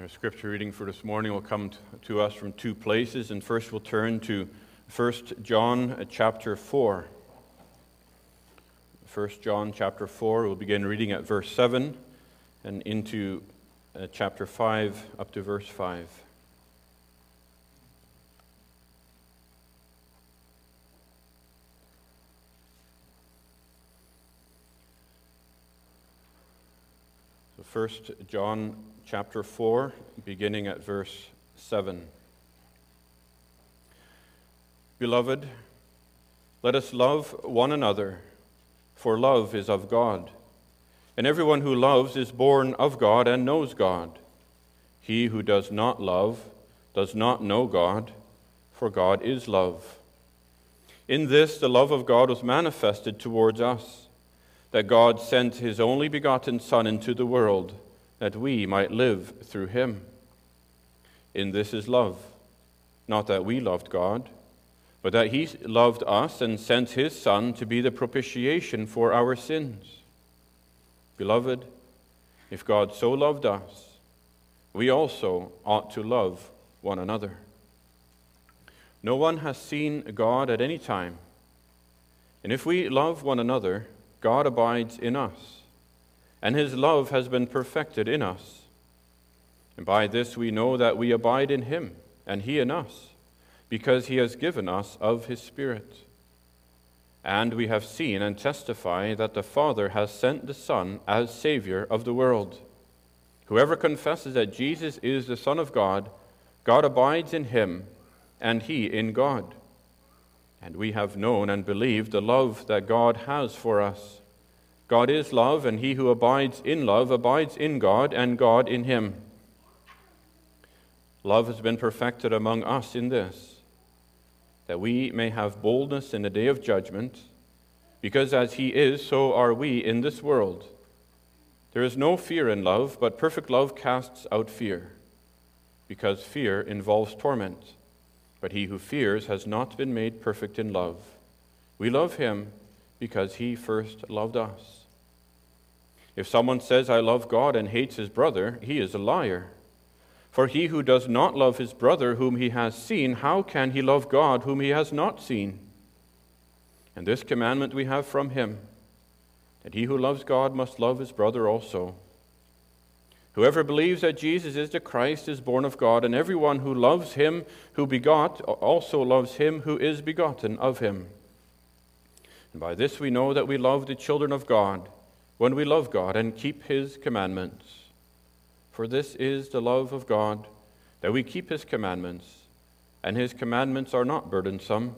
Our scripture reading for this morning will come to us from two places, and first we'll turn to 1 John uh, chapter 4. 1 John chapter 4, we'll begin reading at verse 7 and into uh, chapter 5 up to verse 5. So 1 John chapter 4, beginning at verse 7. Beloved, let us love one another, for love is of God. And everyone who loves is born of God and knows God. He who does not love does not know God, for God is love. In this, the love of God was manifested towards us, that God sent his only begotten Son into the world, that we might live through him. In this is love, not that we loved God, but that he loved us and sent his Son to be the propitiation for our sins. Beloved, if God so loved us, we also ought to love one another. No one has seen God at any time. And if we love one another, God abides in us, and his love has been perfected in us. And by this we know that we abide in him, and he in us, because he has given us of his Spirit. And we have seen and testify that the Father has sent the Son as Savior of the world. Whoever confesses that Jesus is the Son of God, God abides in him, and he in God. And we have known and believed the love that God has for us. God is love, and he who abides in love abides in God, and God in him. Love has been perfected among us in this that we may have boldness in the day of judgment, because as he is, so are we in this world. There is no fear in love, but perfect love casts out fear, because fear involves torment. But he who fears has not been made perfect in love. We love him because he first loved us. If someone says, I love God and hates his brother, he is a liar. For he who does not love his brother whom he has seen, how can he love God whom he has not seen? And this commandment we have from him that he who loves God must love his brother also. Whoever believes that Jesus is the Christ is born of God, and everyone who loves him who begot also loves him who is begotten of him. And by this we know that we love the children of God, when we love God and keep his commandments. For this is the love of God, that we keep his commandments, and his commandments are not burdensome.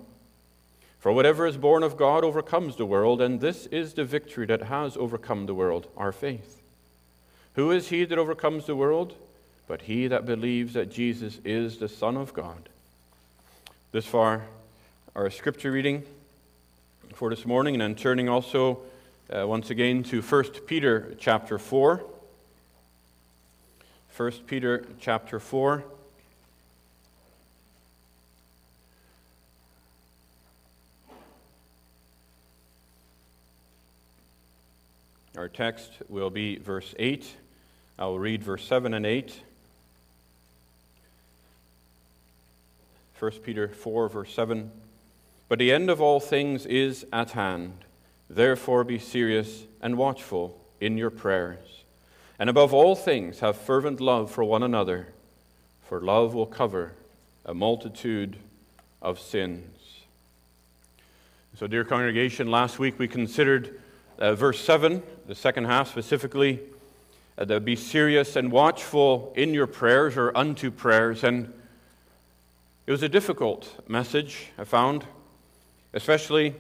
For whatever is born of God overcomes the world, and this is the victory that has overcome the world, our faith. Who is he that overcomes the world? But he that believes that Jesus is the Son of God. This far, our scripture reading for this morning, and then turning also uh, once again to 1 Peter chapter 4. 1 Peter chapter 4. Our text will be verse 8. I will read verse 7 and 8. 1 Peter 4, verse 7. But the end of all things is at hand. Therefore be serious and watchful in your prayers. And above all things, have fervent love for one another, for love will cover a multitude of sins. So, dear congregation, last week we considered uh, verse 7, the second half specifically, uh, that be serious and watchful in your prayers or unto prayers. And it was a difficult message, I found, especially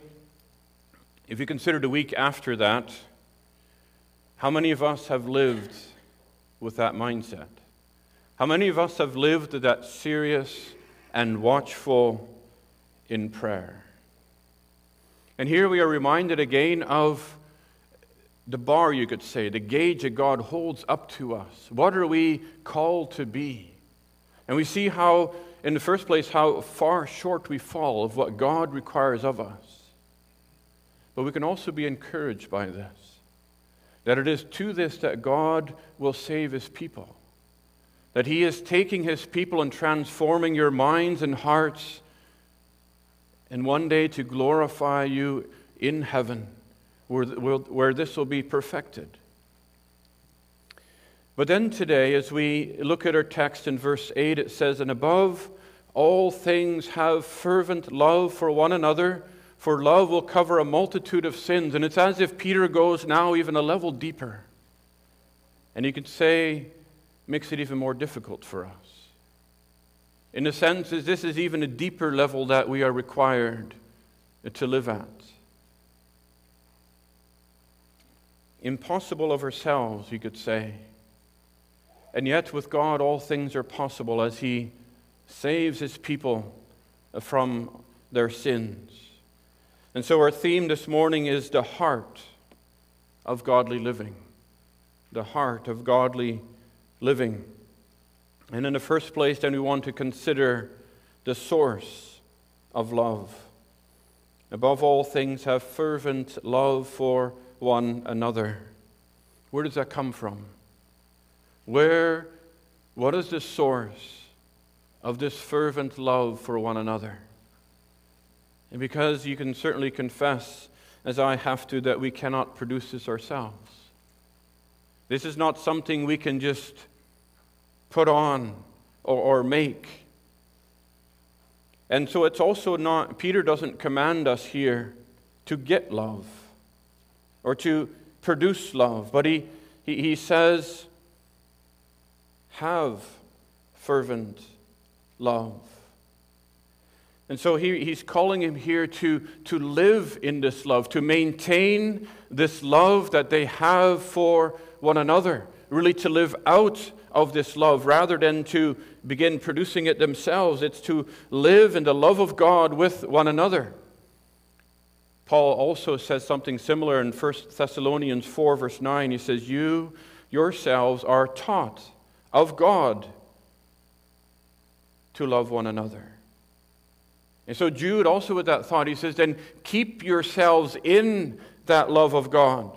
if you consider the week after that how many of us have lived with that mindset? How many of us have lived that serious and watchful in prayer? And here we are reminded again of the bar, you could say, the gauge that God holds up to us. What are we called to be? And we see how, in the first place, how far short we fall of what God requires of us. But we can also be encouraged by this that it is to this that God will save his people. that He is taking His people and transforming your minds and hearts, and one day to glorify you in heaven, where, where this will be perfected. But then today, as we look at our text in verse 8, it says, And above all things have fervent love for one another, for love will cover a multitude of sins. And it's as if Peter goes now even a level deeper. And you could say, makes it even more difficult for us. In a sense, this is even a deeper level that we are required to live at. Impossible of ourselves, you could say. And yet, with God, all things are possible as He saves His people from their sins. And so, our theme this morning is the heart of godly living. The heart of godly living. And in the first place, then we want to consider the source of love. Above all things, have fervent love for one another. Where does that come from? Where, what is the source of this fervent love for one another? And because you can certainly confess, as I have to, that we cannot produce this ourselves. This is not something we can just put on or, or make. And so it's also not, Peter doesn't command us here to get love or to produce love, but he, he, he says, have fervent love. And so he, he's calling him here to, to live in this love, to maintain this love that they have for one another, really to live out of this love rather than to begin producing it themselves. It's to live in the love of God with one another. Paul also says something similar in 1 Thessalonians 4, verse 9. He says, You yourselves are taught of God to love one another. And so, Jude, also with that thought, he says, Then keep yourselves in that love of God.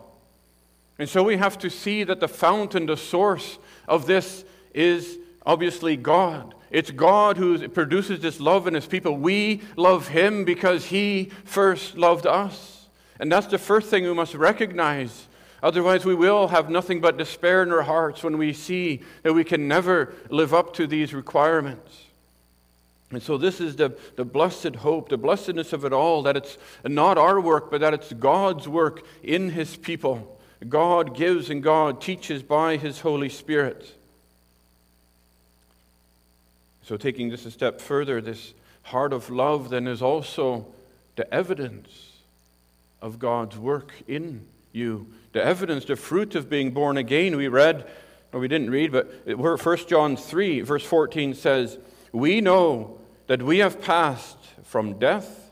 And so we have to see that the fountain, the source of this is obviously God. It's God who produces this love in his people. We love him because he first loved us. And that's the first thing we must recognize. Otherwise, we will have nothing but despair in our hearts when we see that we can never live up to these requirements. And so, this is the, the blessed hope, the blessedness of it all that it's not our work, but that it's God's work in his people. God gives and God teaches by His Holy Spirit. So, taking this a step further, this heart of love then is also the evidence of God's work in you. The evidence, the fruit of being born again. We read, or we didn't read, but 1 John 3, verse 14 says, We know that we have passed from death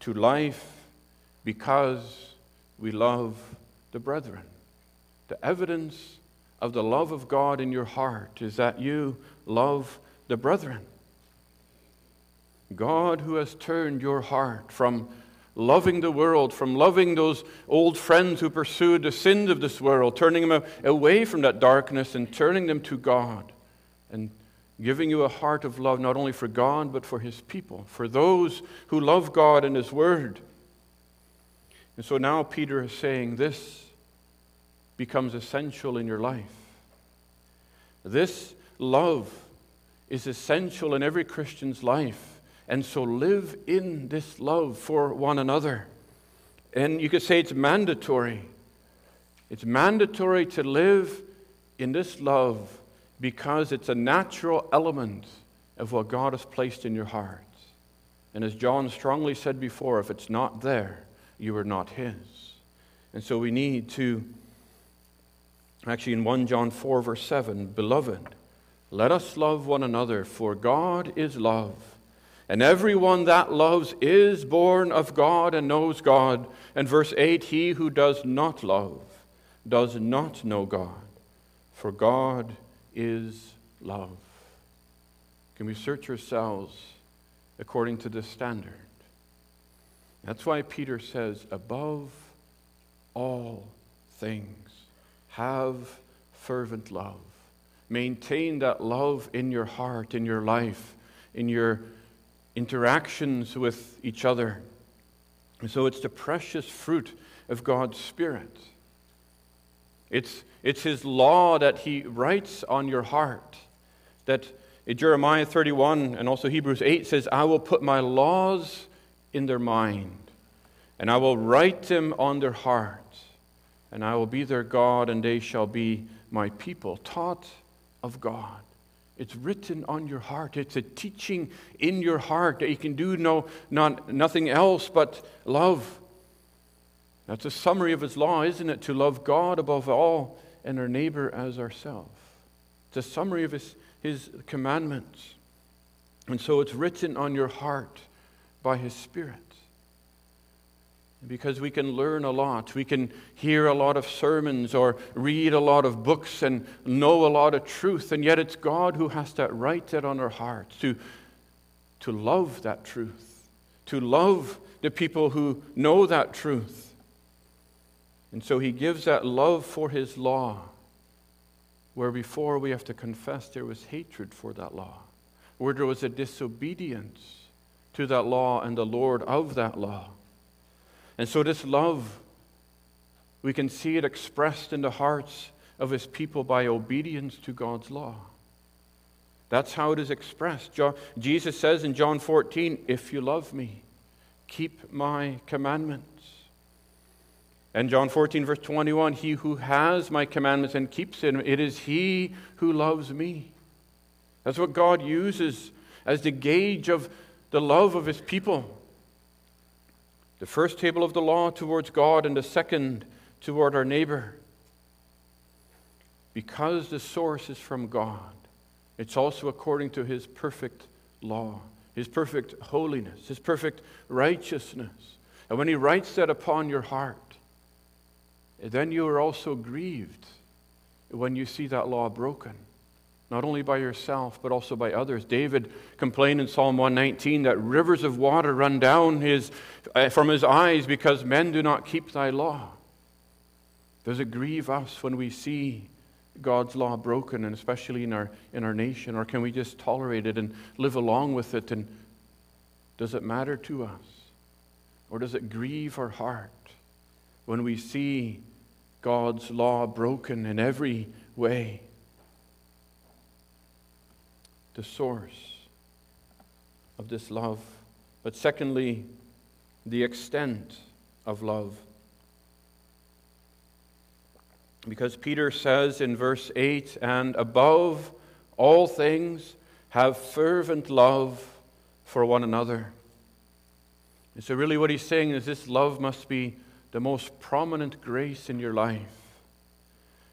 to life because we love the brethren. The evidence of the love of God in your heart is that you love the brethren. God, who has turned your heart from loving the world, from loving those old friends who pursued the sins of this world, turning them away from that darkness and turning them to God, and giving you a heart of love not only for God, but for His people, for those who love God and His Word. And so now Peter is saying this becomes essential in your life. This love is essential in every Christian's life. And so live in this love for one another. And you could say it's mandatory. It's mandatory to live in this love because it's a natural element of what God has placed in your heart. And as John strongly said before, if it's not there, you are not His. And so we need to Actually, in 1 John 4, verse 7, Beloved, let us love one another, for God is love. And everyone that loves is born of God and knows God. And verse 8, He who does not love does not know God, for God is love. Can we search ourselves according to this standard? That's why Peter says, above all things have fervent love. maintain that love in your heart, in your life, in your interactions with each other. And so it's the precious fruit of God's Spirit. It's, it's His law that He writes on your heart. That Jeremiah 31 and also Hebrews 8 says, I will put my laws in their mind, and I will write them on their heart, and I will be their God, and they shall be my people. Taught of God. It's written on your heart. It's a teaching in your heart that you can do no, not, nothing else but love. That's a summary of his law, isn't it? To love God above all and our neighbor as ourselves. It's a summary of his, his commandments. And so it's written on your heart by his Spirit. Because we can learn a lot. We can hear a lot of sermons or read a lot of books and know a lot of truth. And yet it's God who has to write it on our hearts to, to love that truth, to love the people who know that truth. And so he gives that love for his law, where before we have to confess there was hatred for that law, where there was a disobedience to that law and the Lord of that law. And so, this love, we can see it expressed in the hearts of his people by obedience to God's law. That's how it is expressed. Jesus says in John 14, If you love me, keep my commandments. And John 14, verse 21, He who has my commandments and keeps them, it is he who loves me. That's what God uses as the gauge of the love of his people. The first table of the law towards God, and the second toward our neighbor. Because the source is from God, it's also according to His perfect law, His perfect holiness, His perfect righteousness. And when He writes that upon your heart, then you are also grieved when you see that law broken not only by yourself, but also by others. David complained in Psalm 119 that rivers of water run down his, uh, from his eyes because men do not keep thy law. Does it grieve us when we see God's law broken, and especially in our, in our nation? Or can we just tolerate it and live along with it? And does it matter to us? Or does it grieve our heart when we see God's law broken in every way? The source of this love. But secondly, the extent of love. Because Peter says in verse 8, and above all things, have fervent love for one another. And so, really, what he's saying is this love must be the most prominent grace in your life.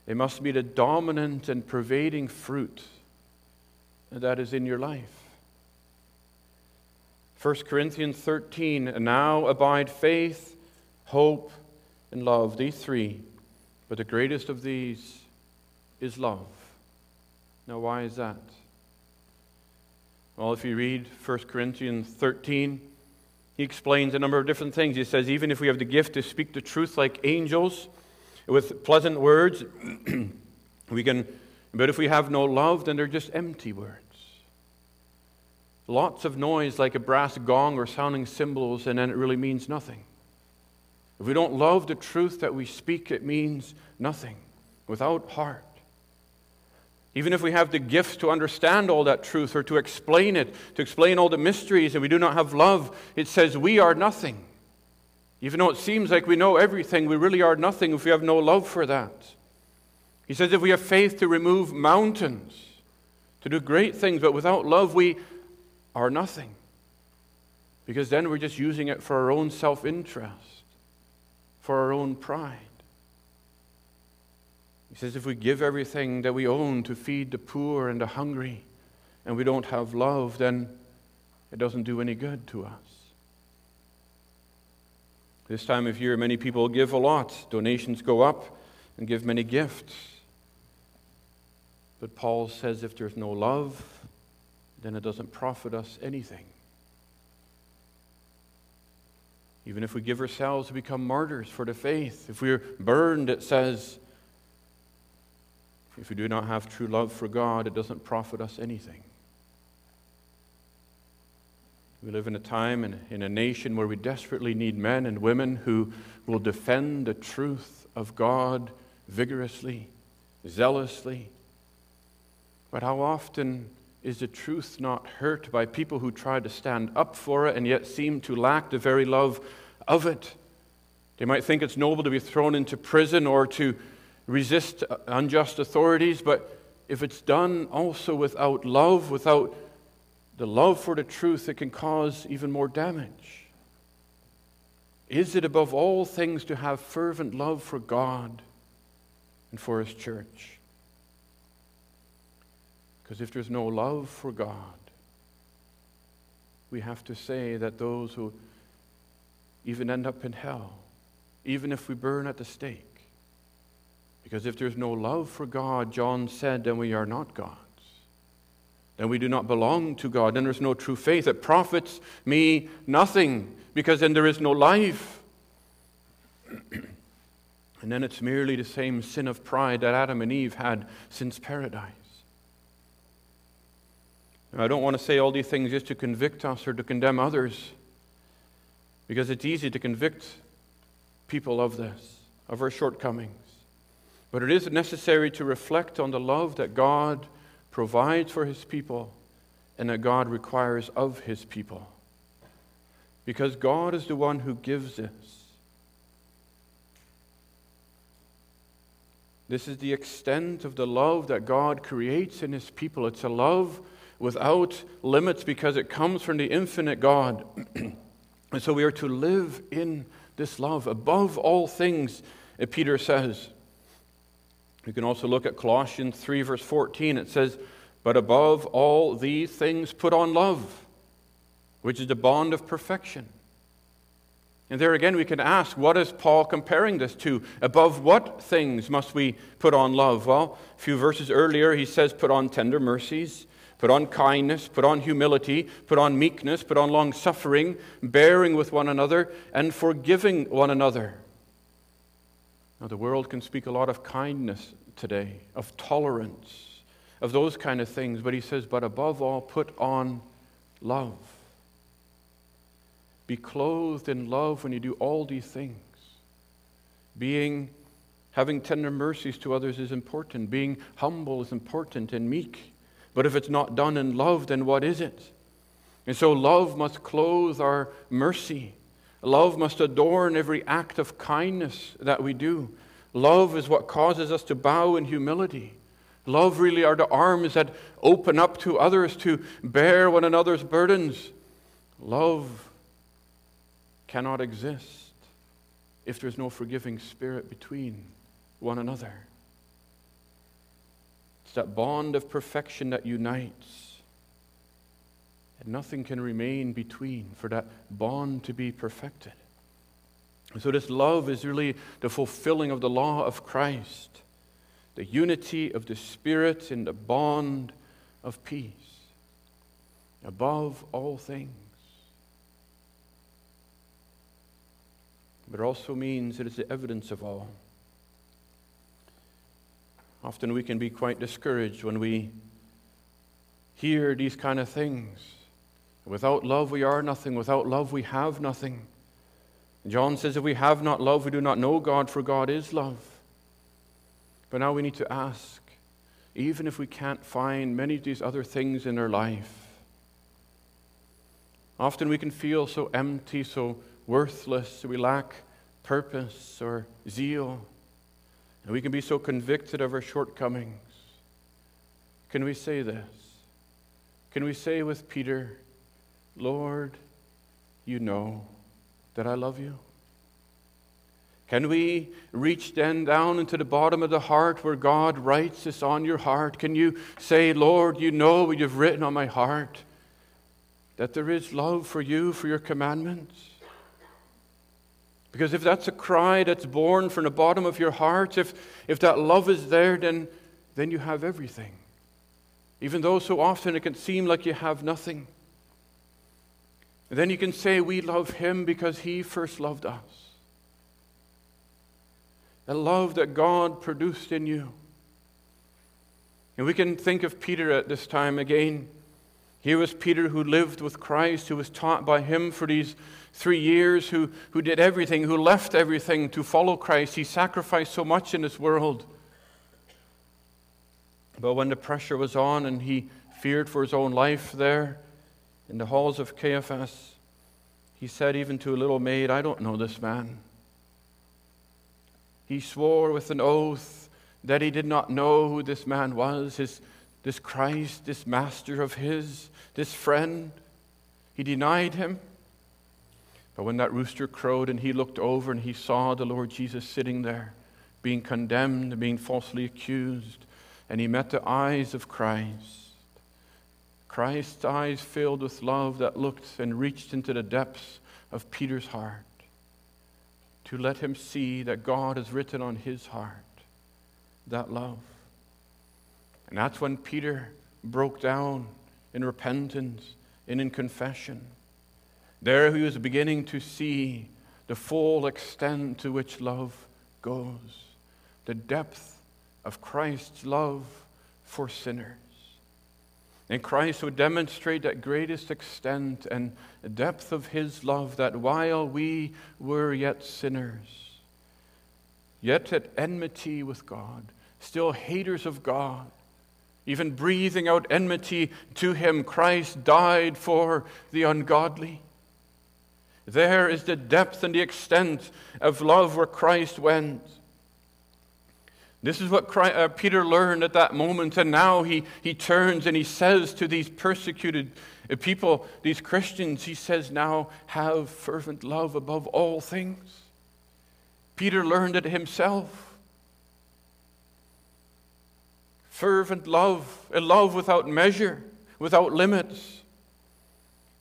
It must be the dominant and pervading fruit that is in your life. 1 Corinthians 13, and now abide faith, hope, and love, these three. But the greatest of these is love. Now, why is that? Well, if you read 1 Corinthians 13, he explains a number of different things. He says, even if we have the gift to speak the truth like angels with pleasant words, we can but if we have no love, then they're just empty words. Lots of noise like a brass gong or sounding cymbals, and then it really means nothing. If we don't love the truth that we speak, it means nothing without heart. Even if we have the gifts to understand all that truth or to explain it, to explain all the mysteries, and we do not have love, it says we are nothing. Even though it seems like we know everything, we really are nothing if we have no love for that. He says if we have faith to remove mountains, to do great things, but without love, we are nothing. Because then we're just using it for our own self interest, for our own pride. He says if we give everything that we own to feed the poor and the hungry, and we don't have love, then it doesn't do any good to us. This time of year, many people give a lot. Donations go up and give many gifts. But Paul says if there's no love, then it doesn't profit us anything. Even if we give ourselves to become martyrs for the faith, if we're burned, it says, If we do not have true love for God, it doesn't profit us anything. We live in a time and in a nation where we desperately need men and women who will defend the truth of God vigorously, zealously. But how often is the truth not hurt by people who try to stand up for it and yet seem to lack the very love of it? They might think it's noble to be thrown into prison or to resist unjust authorities, but if it's done also without love, without the love for the truth, it can cause even more damage. Is it above all things to have fervent love for God and for His church? Because if there's no love for God, we have to say that those who even end up in hell, even if we burn at the stake, because if there's no love for God, John said, then we are not Gods. Then we do not belong to God. Then there's no true faith. It profits me nothing because then there is no life. and then it's merely the same sin of pride that Adam and Eve had since paradise. Now, I don't want to say all these things just to convict us or to condemn others because it's easy to convict people of this, of our shortcomings. But it is necessary to reflect on the love that God provides for his people and that God requires of his people. Because God is the one who gives this. This is the extent of the love that God creates in his people. It's a love without limits because it comes from the infinite God. and so we are to live in this love above all things, Peter says. You can also look at Colossians 3, verse 14. It says, But above all these things, put on love, which is the bond of perfection. And there again, we can ask, what is Paul comparing this to? Above what things must we put on love? Well, a few verses earlier, he says, Put on tender mercies, put on kindness, put on humility, put on meekness, put on long suffering, bearing with one another, and forgiving one another. Now, the world can speak a lot of kindness today, of tolerance, of those kind of things, but he says, but above all, put on love. Be clothed in love when you do all these things. Being, having tender mercies to others is important. Being humble is important and meek. But if it's not done in love, then what is it? And so love must clothe our mercy. Love must adorn every act of kindness that we do. Love is what causes us to bow in humility. Love really are the arms that open up to others to bear one another's burdens. Love cannot exist if there's no forgiving spirit between one another. It's that bond of perfection that unites. And nothing can remain between for that bond to be perfected. so, this love is really the fulfilling of the law of Christ, the unity of the Spirit in the bond of peace, above all things. But it also means it is the evidence of all. Often we can be quite discouraged when we hear these kind of things. Without love, we are nothing. Without love, we have nothing. John says, if we have not love, we do not know God, for God is love. But now we need to ask, even if we can't find many of these other things in our life, often we can feel so empty, so worthless, we lack purpose or zeal, and we can be so convicted of our shortcomings. Can we say this? Can we say with Peter, Lord, you know that I love you? Can we reach then down into the bottom of the heart where God writes this on your heart? Can you say, Lord, you know what you've written on my heart? That there is love for you, for your commandments? Because if that's a cry that's born from the bottom of your heart, if, if that love is there, then, then you have everything. Even though so often it can seem like you have nothing. And then you can say, We love him because he first loved us. The love that God produced in you. And we can think of Peter at this time again. Here was Peter who lived with Christ, who was taught by him for these three years, who, who did everything, who left everything to follow Christ. He sacrificed so much in this world. But when the pressure was on and he feared for his own life there in the halls of Caiaphas, he said even to a little maid, I don't know this man. He swore with an oath that he did not know who this man was, his, this Christ, this master of his, this friend. He denied him. But when that rooster crowed and he looked over and he saw the Lord Jesus sitting there, being condemned, being falsely accused, and he met the eyes of Christ, Christ's eyes filled with love that looked and reached into the depths of Peter's heart to let him see that God has written on his heart that love. And that's when Peter broke down in repentance and in confession. There he was beginning to see the full extent to which love goes, the depth of Christ's love for sinners. And Christ would demonstrate that greatest extent and depth of his love that while we were yet sinners, yet at enmity with God, still haters of God, even breathing out enmity to him, Christ died for the ungodly. There is the depth and the extent of love where Christ went. This is what Christ, uh, Peter learned at that moment, and now he, he turns and he says to these persecuted uh, people, these Christians, he says, Now have fervent love above all things. Peter learned it himself. Fervent love, a love without measure, without limits.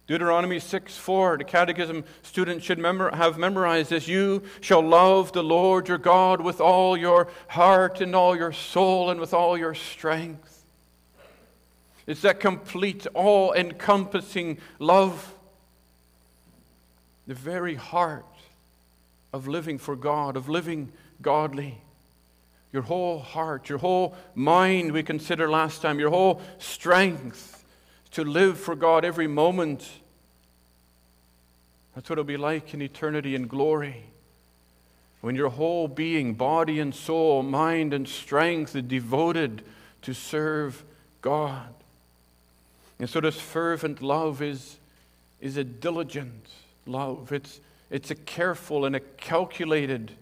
Deuteronomy 6 4, the catechism student should memor- have memorized this. You shall love the Lord your God with all your heart and all your soul and with all your strength. It's that complete, all encompassing love. The very heart of living for God, of living godly. Your whole heart, your whole mind, we considered last time, your whole strength to live for God every moment. That's what it'll be like in eternity and glory. When your whole being, body and soul, mind and strength, is devoted to serve God. And so, this fervent love is, is a diligent love. It's, it's a careful and a calculated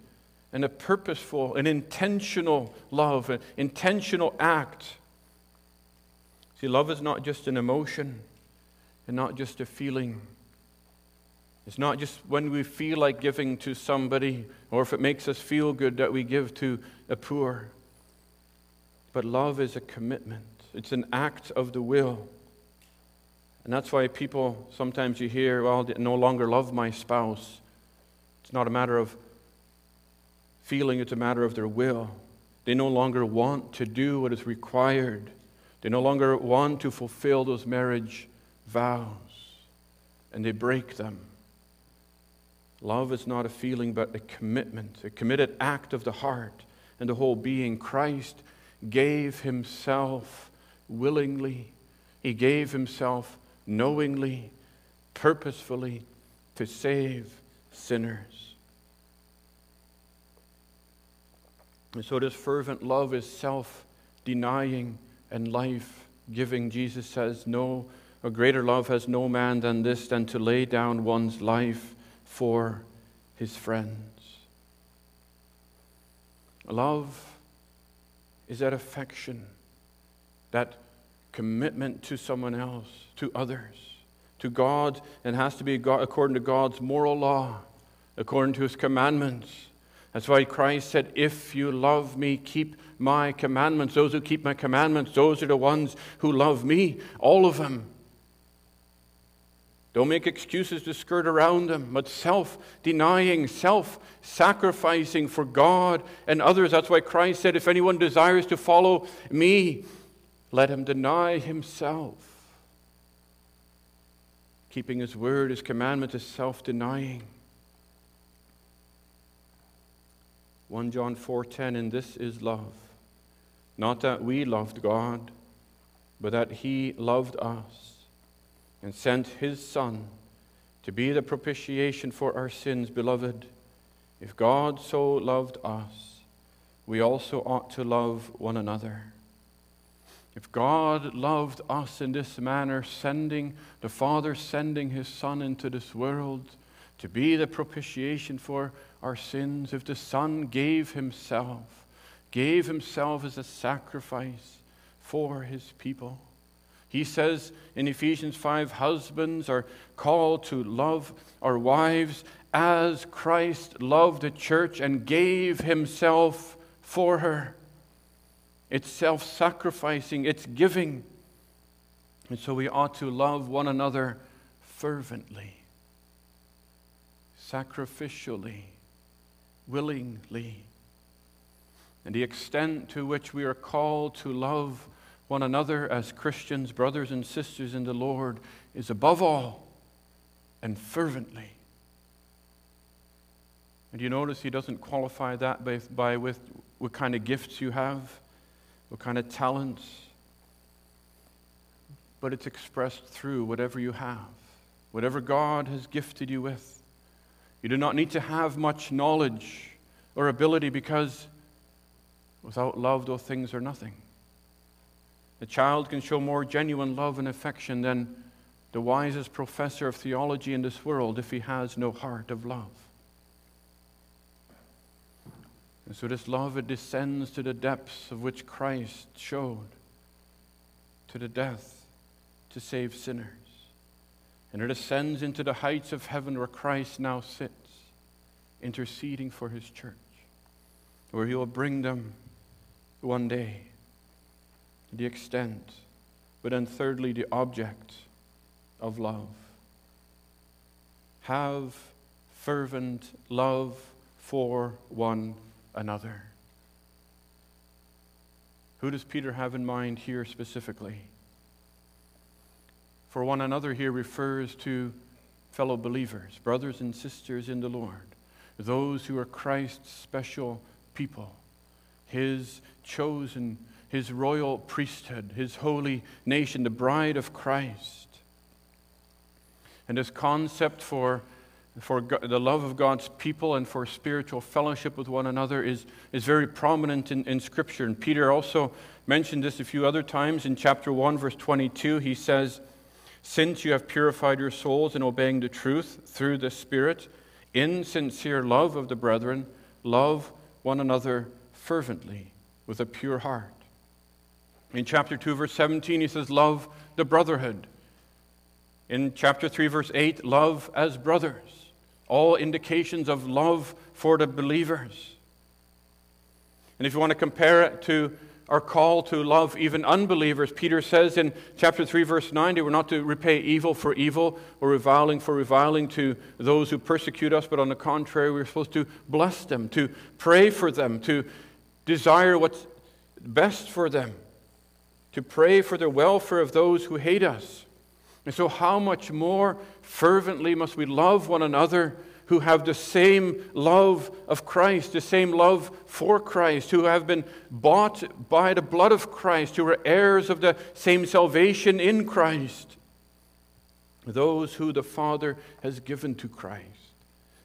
and a purposeful and intentional love, an intentional act See, love is not just an emotion and not just a feeling. It's not just when we feel like giving to somebody or if it makes us feel good that we give to a poor. But love is a commitment, it's an act of the will. And that's why people sometimes you hear, well, no longer love my spouse. It's not a matter of feeling, it's a matter of their will. They no longer want to do what is required they no longer want to fulfill those marriage vows, and they break them. Love is not a feeling, but a commitment, a committed act of the heart and the whole being. Christ gave himself willingly, he gave himself knowingly, purposefully to save sinners. And so, this fervent love is self denying and life giving. Jesus says, No, a greater love has no man than this, than to lay down one's life for his friends. Love is that affection, that commitment to someone else, to others, to God, and has to be according to God's moral law, according to his commandments. That's why Christ said, If you love me, keep my commandments. Those who keep my commandments, those are the ones who love me, all of them. Don't make excuses to skirt around them, but self denying, self sacrificing for God and others. That's why Christ said, If anyone desires to follow me, let him deny himself. Keeping his word, his commandment is self denying. 1 John 4:10 and this is love Not that we loved God, but that He loved us and sent His Son to be the propitiation for our sins. Beloved, if God so loved us, we also ought to love one another. If God loved us in this manner, sending the Father, sending His Son into this world to be the propitiation for our sins, if the Son gave Himself, gave himself as a sacrifice for his people. He says in Ephesians 5 husbands are called to love our wives as Christ loved the church and gave himself for her. It's self sacrificing, it's giving. And so we ought to love one another fervently, sacrificially, willingly and the extent to which we are called to love one another as Christians, brothers and sisters in the Lord, is above all and fervently. And you notice he doesn't qualify that by, by with what kind of gifts you have, what kind of talents, but it's expressed through whatever you have, whatever God has gifted you with. You do not need to have much knowledge or ability because Without love, those things are nothing. The child can show more genuine love and affection than the wisest professor of theology in this world if he has no heart of love. And so, this love, it descends to the depths of which Christ showed, to the death to save sinners. And it ascends into the heights of heaven where Christ now sits, interceding for his church, where he will bring them one day. The extent, but then thirdly, the object of love. Have fervent love for one another. Who does Peter have in mind here specifically? For one another here refers to fellow believers, brothers and sisters in the Lord, those who are Christ's special people, his chosen, his royal priesthood, his holy nation, the bride of Christ. And this concept for, for the love of God's people and for spiritual fellowship with one another is, is very prominent in, in Scripture. And Peter also mentioned this a few other times. In chapter 1, verse 22, he says, Since you have purified your souls in obeying the truth through the Spirit, in sincere love of the brethren, love one another fervently with a pure heart. In chapter 2, verse 17, he says, Love the brotherhood. In chapter 3, verse 8, love as brothers. All indications of love for the believers. And if you want to compare it to our call to love even unbelievers, Peter says in chapter 3, verse 9, we're not to repay evil for evil or reviling for reviling to those who persecute us, but on the contrary, we're supposed to bless them, to pray for them, to desire what's best for them, to pray for the welfare of those who hate us. And so, how much more fervently must we love one another who have the same love of Christ, the same love for Christ, who have been bought by the blood of Christ, who are heirs of the same salvation in Christ? Those who the Father has given to Christ.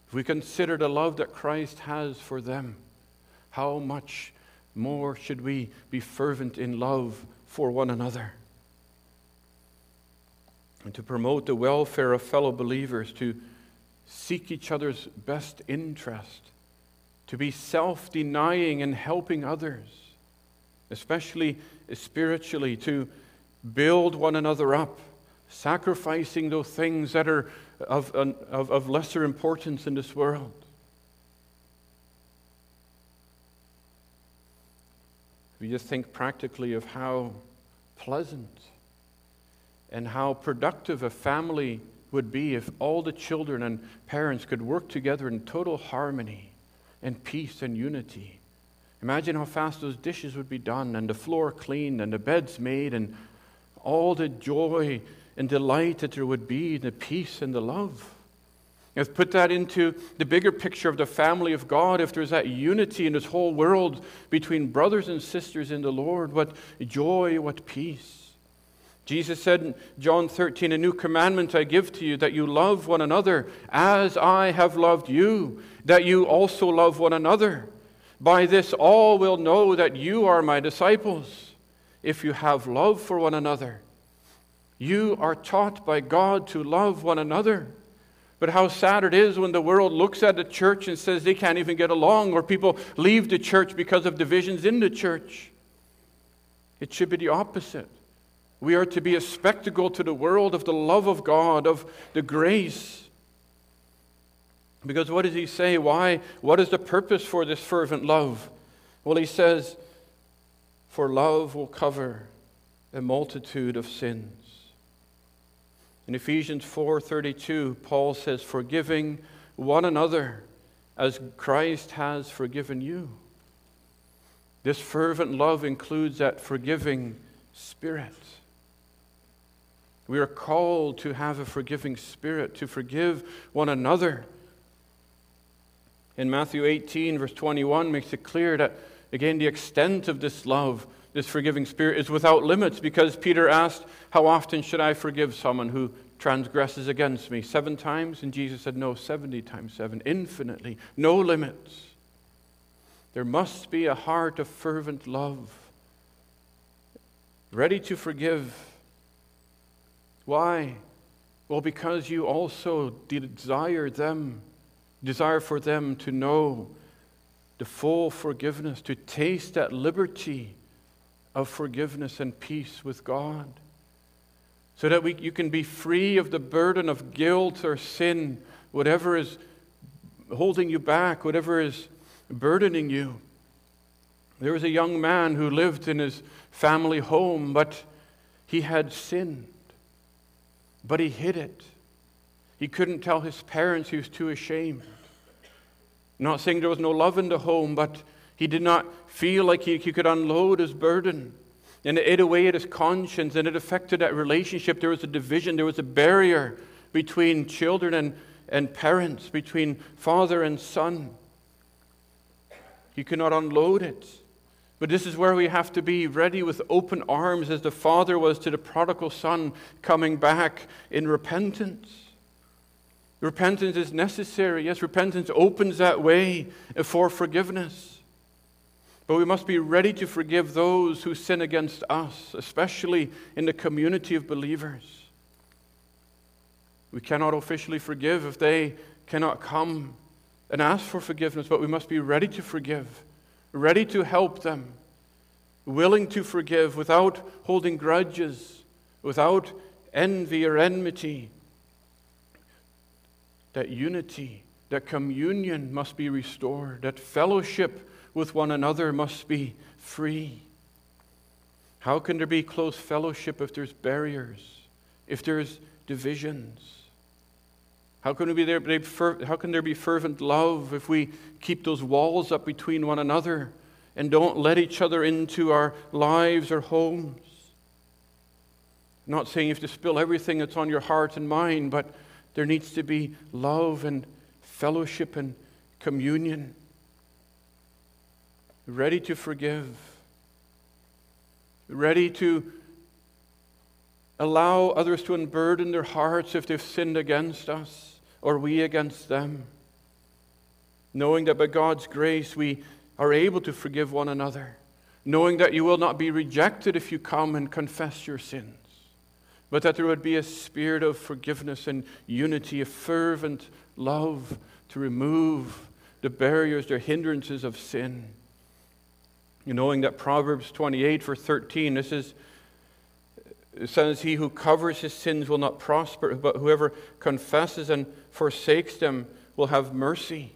If we consider the love that Christ has for them, how much more should we be fervent in love for one another? And to promote the welfare of fellow believers, to seek each other's best interest, to be self denying and helping others, especially spiritually, to build one another up, sacrificing those things that are of, of, of lesser importance in this world. We just think practically of how pleasant and how productive a family would be if all the children and parents could work together in total harmony and peace and unity. Imagine how fast those dishes would be done, and the floor cleaned, and the beds made, and all the joy and delight that there would be, the peace and the love. Let's put that into the bigger picture of the family of God. If there's that unity in this whole world between brothers and sisters in the Lord, what joy, what peace. Jesus said in John 13, A new commandment I give to you, that you love one another as I have loved you, that you also love one another. By this all will know that you are my disciples, if you have love for one another. You are taught by God to love one another. But how sad it is when the world looks at the church and says they can't even get along, or people leave the church because of divisions in the church. It should be the opposite. We are to be a spectacle to the world of the love of God, of the grace. Because what does he say? Why? What is the purpose for this fervent love? Well, he says, For love will cover a multitude of sins. In Ephesians 4:32, Paul says, "Forgiving one another as Christ has forgiven you." This fervent love includes that forgiving spirit. We are called to have a forgiving spirit, to forgive one another. In Matthew 18, verse 21, makes it clear that, again, the extent of this love this forgiving spirit is without limits because Peter asked, How often should I forgive someone who transgresses against me? Seven times? And Jesus said, No, 70 times seven, infinitely, no limits. There must be a heart of fervent love, ready to forgive. Why? Well, because you also desire them, desire for them to know the full forgiveness, to taste that liberty of forgiveness and peace with God. So that we, you can be free of the burden of guilt or sin, whatever is holding you back, whatever is burdening you. There was a young man who lived in his family home, but he had sinned. But he hid it. He couldn't tell his parents, he was too ashamed. Not saying there was no love in the home, but he did not feel like he, he could unload his burden. And it ate away at his conscience and it affected that relationship. There was a division, there was a barrier between children and, and parents, between father and son. He could not unload it. But this is where we have to be ready with open arms as the father was to the prodigal son coming back in repentance. Repentance is necessary. Yes, repentance opens that way for forgiveness. But we must be ready to forgive those who sin against us, especially in the community of believers. We cannot officially forgive if they cannot come and ask for forgiveness, but we must be ready to forgive, ready to help them, willing to forgive without holding grudges, without envy or enmity. That unity, that communion must be restored, that fellowship with one another must be free. How can there be close fellowship if there's barriers, if there's divisions? How can, be there, how can there be fervent love if we keep those walls up between one another and don't let each other into our lives or homes? I'm not saying you have to spill everything that's on your heart and mind, but there needs to be love and fellowship and communion ready to forgive, ready to allow others to unburden their hearts if they've sinned against us or we against them. Knowing that by God's grace we are able to forgive one another. Knowing that you will not be rejected if you come and confess your sins, but that there would be a spirit of forgiveness and unity, a fervent love to remove the barriers, the hindrances of sin knowing that Proverbs 28, verse 13, this is, says, He who covers his sins will not prosper, but whoever confesses and forsakes them will have mercy.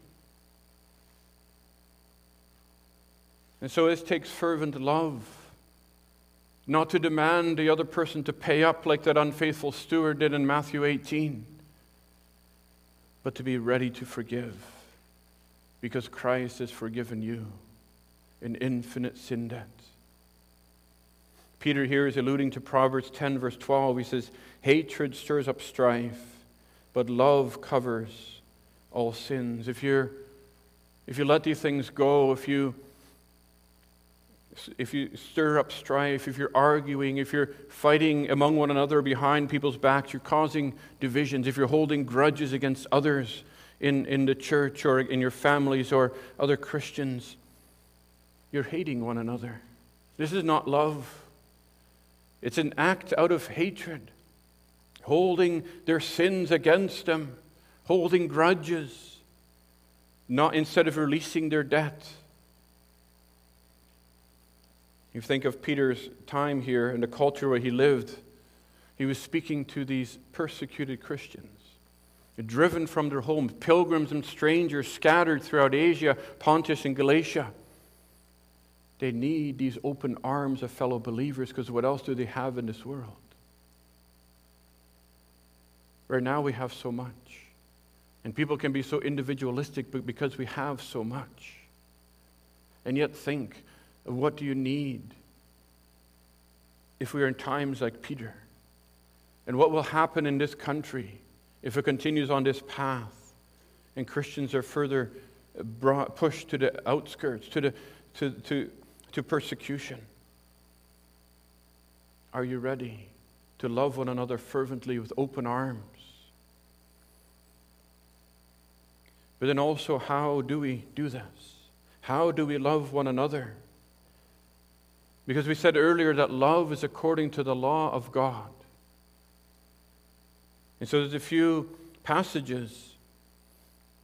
And so this takes fervent love. Not to demand the other person to pay up like that unfaithful steward did in Matthew 18, but to be ready to forgive because Christ has forgiven you an infinite sin debt. Peter here is alluding to Proverbs 10, verse 12. He says, Hatred stirs up strife, but love covers all sins. If you're if you let these things go, if you if you stir up strife, if you're arguing, if you're fighting among one another behind people's backs, you're causing divisions, if you're holding grudges against others in, in the church or in your families or other Christians, you're hating one another. This is not love. It's an act out of hatred, holding their sins against them, holding grudges, not instead of releasing their debt. You think of Peter's time here and the culture where he lived. He was speaking to these persecuted Christians, driven from their homes, pilgrims and strangers scattered throughout Asia, Pontus, and Galatia. They need these open arms of fellow believers because what else do they have in this world? Right now we have so much. And people can be so individualistic because we have so much. And yet think of what do you need if we are in times like Peter? And what will happen in this country if it continues on this path and Christians are further brought, pushed to the outskirts, to, the, to, to, to persecution? Are you ready to love one another fervently with open arms? But then also, how do we do this? How do we love one another? Because we said earlier that love is according to the law of God. And so there's a few passages,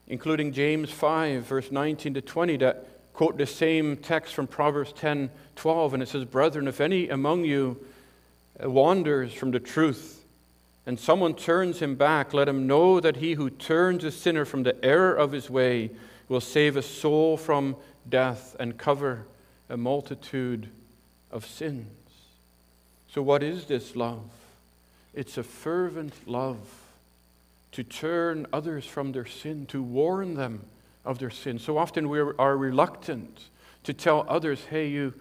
including James 5, verse 19 to 20, that quote the same text from Proverbs 10 12. And it says, Brethren, if any among you uh, wanders from the truth, and someone turns him back, let him know that he who turns a sinner from the error of his way will save a soul from death and cover a multitude of sins. So, what is this love? It's a fervent love to turn others from their sin, to warn them of their sin. So often we are reluctant to tell others, hey, you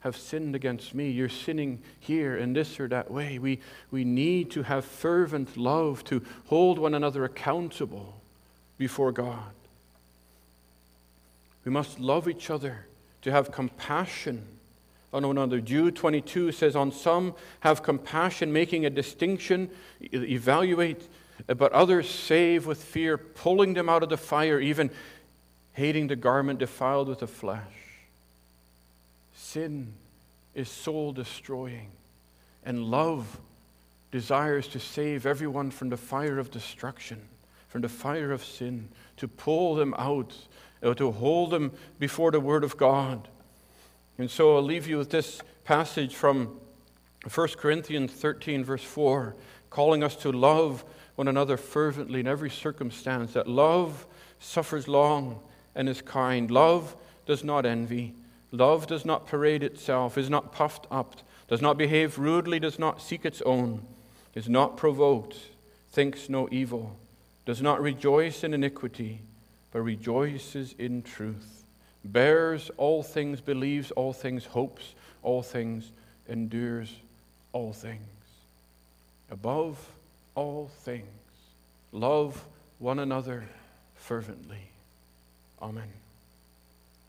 have sinned against me. You're sinning here in this or that way. We, we need to have fervent love to hold one another accountable before God. We must love each other, to have compassion on one another. Jude 22 says, On some have compassion, making a distinction, evaluate, but others save with fear, pulling them out of the fire, even hating the garment defiled with the flesh. Sin is soul destroying, and love desires to save everyone from the fire of destruction, from the fire of sin, to pull them out, uh, to hold them before the Word of God. And so I'll leave you with this passage from 1 Corinthians 13, verse 4, calling us to love one another fervently in every circumstance, that love suffers long and is kind. Love does not envy. Love does not parade itself, is not puffed up, does not behave rudely, does not seek its own, is not provoked, thinks no evil, does not rejoice in iniquity, but rejoices in truth bears all things, believes all things, hopes all things, endures all things. Above all things, love one another fervently. Amen.